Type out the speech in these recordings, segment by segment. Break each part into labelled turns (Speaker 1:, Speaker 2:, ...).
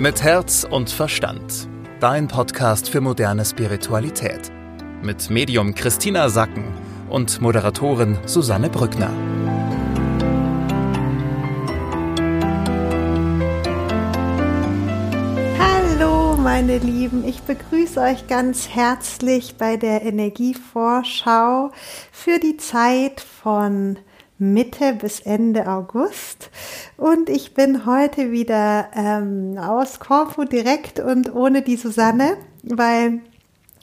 Speaker 1: Mit Herz und Verstand. Dein Podcast für moderne Spiritualität. Mit Medium Christina Sacken und Moderatorin Susanne Brückner.
Speaker 2: Hallo meine Lieben, ich begrüße euch ganz herzlich bei der Energievorschau für die Zeit von Mitte bis Ende August. Und ich bin heute wieder ähm, aus Korfu direkt und ohne die Susanne, weil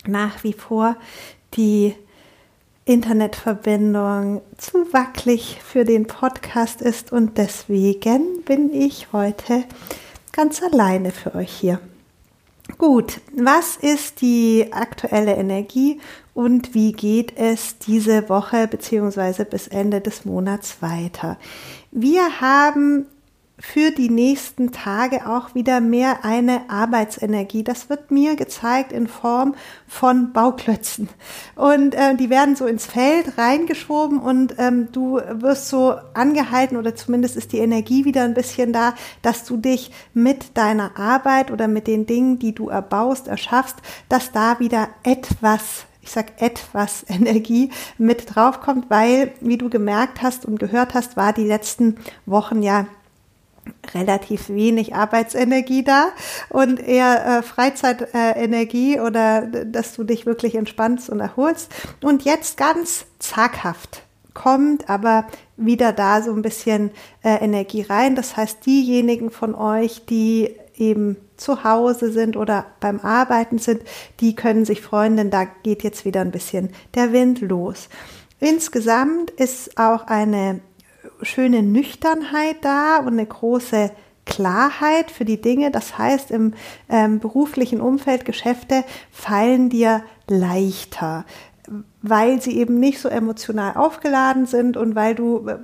Speaker 2: nach wie vor die Internetverbindung zu wackelig für den Podcast ist und deswegen bin ich heute ganz alleine für euch hier. Gut, was ist die aktuelle Energie und wie geht es diese Woche bzw. bis Ende des Monats weiter? Wir haben für die nächsten Tage auch wieder mehr eine Arbeitsenergie. Das wird mir gezeigt in Form von Bauklötzen. Und äh, die werden so ins Feld reingeschoben und ähm, du wirst so angehalten oder zumindest ist die Energie wieder ein bisschen da, dass du dich mit deiner Arbeit oder mit den Dingen, die du erbaust, erschaffst, dass da wieder etwas ich sag etwas Energie mit draufkommt, weil, wie du gemerkt hast und gehört hast, war die letzten Wochen ja relativ wenig Arbeitsenergie da und eher äh, Freizeitenergie äh, oder dass du dich wirklich entspannst und erholst. Und jetzt ganz zaghaft kommt aber wieder da so ein bisschen äh, Energie rein. Das heißt, diejenigen von euch, die eben zu Hause sind oder beim Arbeiten sind, die können sich freuen, denn da geht jetzt wieder ein bisschen der Wind los. Insgesamt ist auch eine schöne Nüchternheit da und eine große Klarheit für die Dinge. Das heißt, im ähm, beruflichen Umfeld Geschäfte fallen dir leichter, weil sie eben nicht so emotional aufgeladen sind und weil du äh,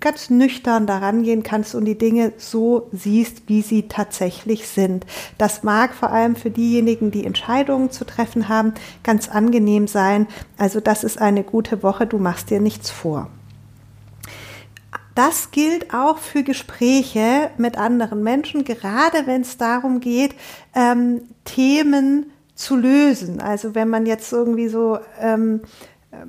Speaker 2: ganz nüchtern daran gehen kannst und die Dinge so siehst, wie sie tatsächlich sind. Das mag vor allem für diejenigen, die Entscheidungen zu treffen haben, ganz angenehm sein. Also das ist eine gute Woche, du machst dir nichts vor. Das gilt auch für Gespräche mit anderen Menschen, gerade wenn es darum geht, ähm, Themen zu lösen. Also wenn man jetzt irgendwie so, ähm, äh,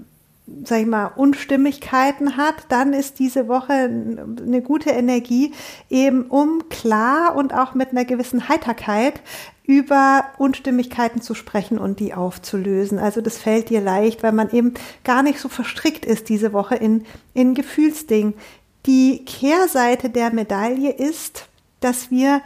Speaker 2: sag ich mal, Unstimmigkeiten hat, dann ist diese Woche eine gute Energie, eben um klar und auch mit einer gewissen Heiterkeit über Unstimmigkeiten zu sprechen und die aufzulösen. Also das fällt dir leicht, weil man eben gar nicht so verstrickt ist diese Woche in, in Gefühlsdingen. Die Kehrseite der Medaille ist, dass wir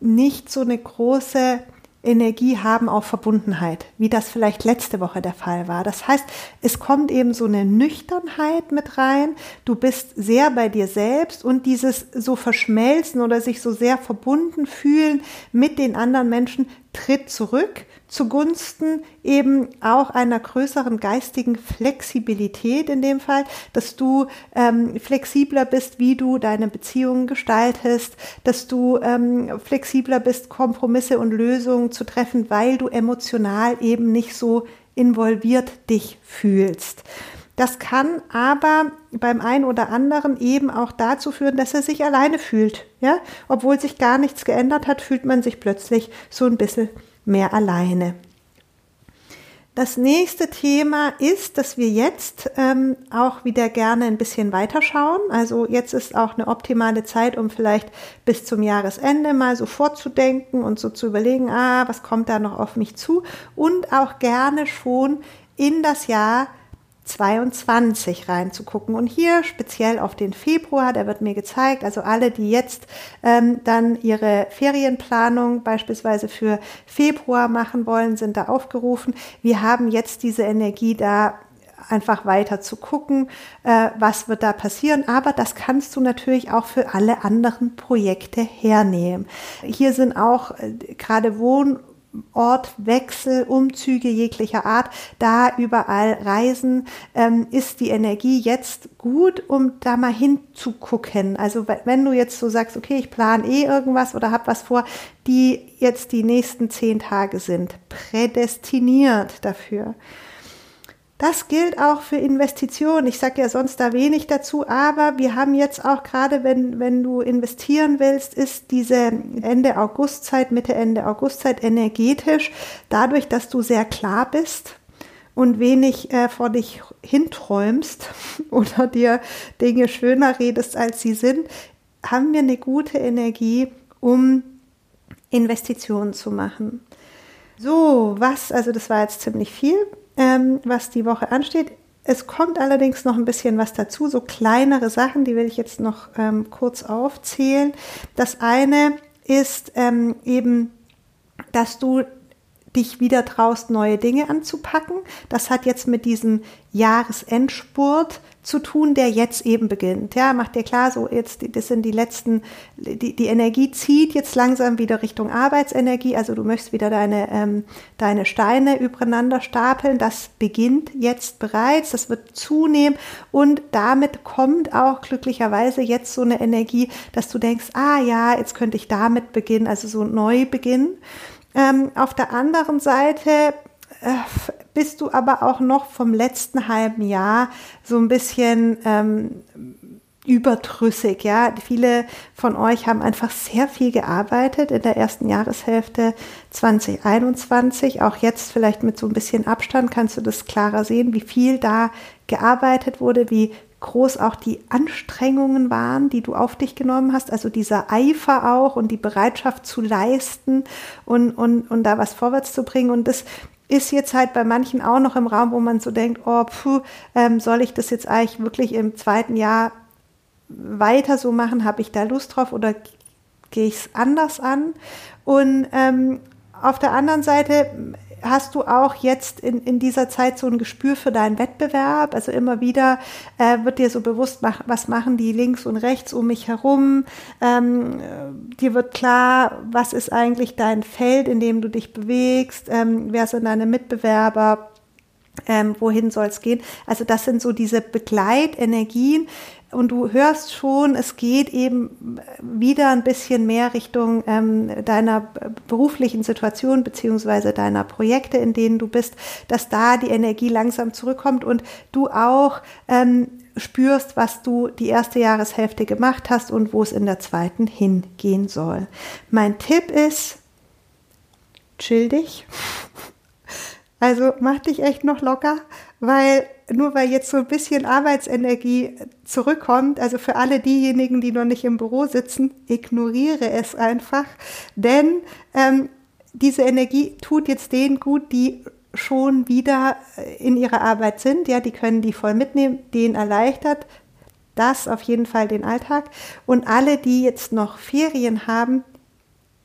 Speaker 2: nicht so eine große Energie haben auf Verbundenheit, wie das vielleicht letzte Woche der Fall war. Das heißt, es kommt eben so eine Nüchternheit mit rein. Du bist sehr bei dir selbst und dieses so verschmelzen oder sich so sehr verbunden fühlen mit den anderen Menschen tritt zurück zugunsten eben auch einer größeren geistigen Flexibilität in dem Fall, dass du ähm, flexibler bist, wie du deine Beziehungen gestaltest, dass du ähm, flexibler bist, Kompromisse und Lösungen zu treffen, weil du emotional eben nicht so involviert dich fühlst. Das kann aber beim einen oder anderen eben auch dazu führen, dass er sich alleine fühlt. Ja, obwohl sich gar nichts geändert hat, fühlt man sich plötzlich so ein bisschen mehr alleine. Das nächste Thema ist, dass wir jetzt ähm, auch wieder gerne ein bisschen weiterschauen. Also jetzt ist auch eine optimale Zeit, um vielleicht bis zum Jahresende mal so vorzudenken und so zu überlegen, ah, was kommt da noch auf mich zu? Und auch gerne schon in das Jahr 22 reinzugucken. Und hier speziell auf den Februar, der wird mir gezeigt, also alle, die jetzt ähm, dann ihre Ferienplanung beispielsweise für Februar machen wollen, sind da aufgerufen. Wir haben jetzt diese Energie da einfach weiter zu gucken, äh, was wird da passieren. Aber das kannst du natürlich auch für alle anderen Projekte hernehmen. Hier sind auch äh, gerade Wohn- Ortwechsel, Umzüge jeglicher Art, da überall reisen, ähm, ist die Energie jetzt gut, um da mal hinzugucken. Also wenn du jetzt so sagst, okay, ich plane eh irgendwas oder hab was vor, die jetzt die nächsten zehn Tage sind, prädestiniert dafür. Das gilt auch für Investitionen. Ich sage ja sonst da wenig dazu, aber wir haben jetzt auch gerade, wenn, wenn du investieren willst, ist diese Ende Augustzeit, Mitte Ende Augustzeit energetisch, dadurch, dass du sehr klar bist und wenig äh, vor dich hinträumst oder dir Dinge schöner redest, als sie sind, haben wir eine gute Energie, um Investitionen zu machen. So, was, also das war jetzt ziemlich viel, ähm, was die Woche ansteht. Es kommt allerdings noch ein bisschen was dazu, so kleinere Sachen, die will ich jetzt noch ähm, kurz aufzählen. Das eine ist ähm, eben, dass du dich wieder traust, neue Dinge anzupacken. Das hat jetzt mit diesem Jahresendspurt zu tun, der jetzt eben beginnt. Ja, macht dir klar, so jetzt, das sind die letzten, die, die Energie zieht jetzt langsam wieder Richtung Arbeitsenergie. Also du möchtest wieder deine, ähm, deine Steine übereinander stapeln. Das beginnt jetzt bereits. Das wird zunehmen und damit kommt auch glücklicherweise jetzt so eine Energie, dass du denkst, ah ja, jetzt könnte ich damit beginnen, also so neu beginnen. Ähm, auf der anderen Seite äh, bist du aber auch noch vom letzten halben Jahr so ein bisschen ähm, überdrüssig, ja. Viele von euch haben einfach sehr viel gearbeitet in der ersten Jahreshälfte 2021. Auch jetzt vielleicht mit so ein bisschen Abstand kannst du das klarer sehen, wie viel da gearbeitet wurde, wie groß auch die Anstrengungen waren, die du auf dich genommen hast, also dieser Eifer auch und die Bereitschaft zu leisten und, und, und da was vorwärts zu bringen. Und das ist jetzt halt bei manchen auch noch im Raum, wo man so denkt, oh, puh, ähm, soll ich das jetzt eigentlich wirklich im zweiten Jahr weiter so machen? Habe ich da Lust drauf oder gehe ich es anders an? Und ähm, auf der anderen Seite hast du auch jetzt in, in dieser Zeit so ein Gespür für deinen Wettbewerb? Also immer wieder äh, wird dir so bewusst, mach, was machen die links und rechts um mich herum? Ähm, dir wird klar, was ist eigentlich dein Feld, in dem du dich bewegst? Ähm, wer sind deine Mitbewerber? Ähm, wohin soll es gehen? Also das sind so diese Begleitenergien, und du hörst schon, es geht eben wieder ein bisschen mehr Richtung ähm, deiner beruflichen Situation beziehungsweise deiner Projekte, in denen du bist, dass da die Energie langsam zurückkommt und du auch ähm, spürst, was du die erste Jahreshälfte gemacht hast und wo es in der zweiten hingehen soll. Mein Tipp ist, chill dich. Also mach dich echt noch locker, weil nur weil jetzt so ein bisschen Arbeitsenergie zurückkommt, also für alle diejenigen, die noch nicht im Büro sitzen, ignoriere es einfach, denn ähm, diese Energie tut jetzt denen gut, die schon wieder in ihrer Arbeit sind, ja, die können die voll mitnehmen, denen erleichtert das auf jeden Fall den Alltag. Und alle, die jetzt noch Ferien haben,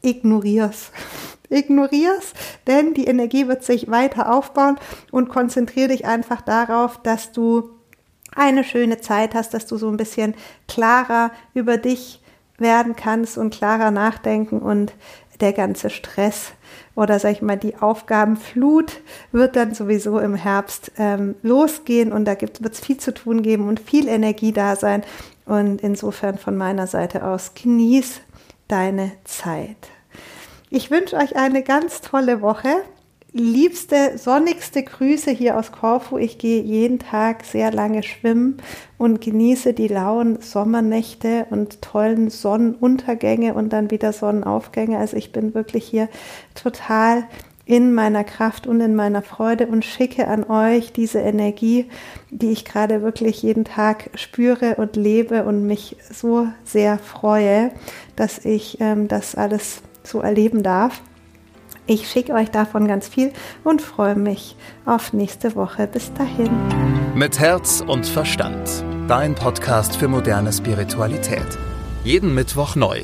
Speaker 2: ignorier's. Ignorier's, denn die Energie wird sich weiter aufbauen und konzentriere dich einfach darauf, dass du eine schöne Zeit hast, dass du so ein bisschen klarer über dich werden kannst und klarer nachdenken und der ganze Stress oder sag ich mal die Aufgabenflut wird dann sowieso im Herbst ähm, losgehen und da wird es viel zu tun geben und viel Energie da sein und insofern von meiner Seite aus genieß deine Zeit. Ich wünsche euch eine ganz tolle Woche. Liebste, sonnigste Grüße hier aus Korfu. Ich gehe jeden Tag sehr lange schwimmen und genieße die lauen Sommernächte und tollen Sonnenuntergänge und dann wieder Sonnenaufgänge. Also ich bin wirklich hier total in meiner Kraft und in meiner Freude und schicke an euch diese Energie, die ich gerade wirklich jeden Tag spüre und lebe und mich so sehr freue, dass ich ähm, das alles so erleben darf. Ich schicke euch davon ganz viel und freue mich auf nächste Woche. Bis dahin.
Speaker 1: Mit Herz und Verstand. Dein Podcast für moderne Spiritualität. Jeden Mittwoch neu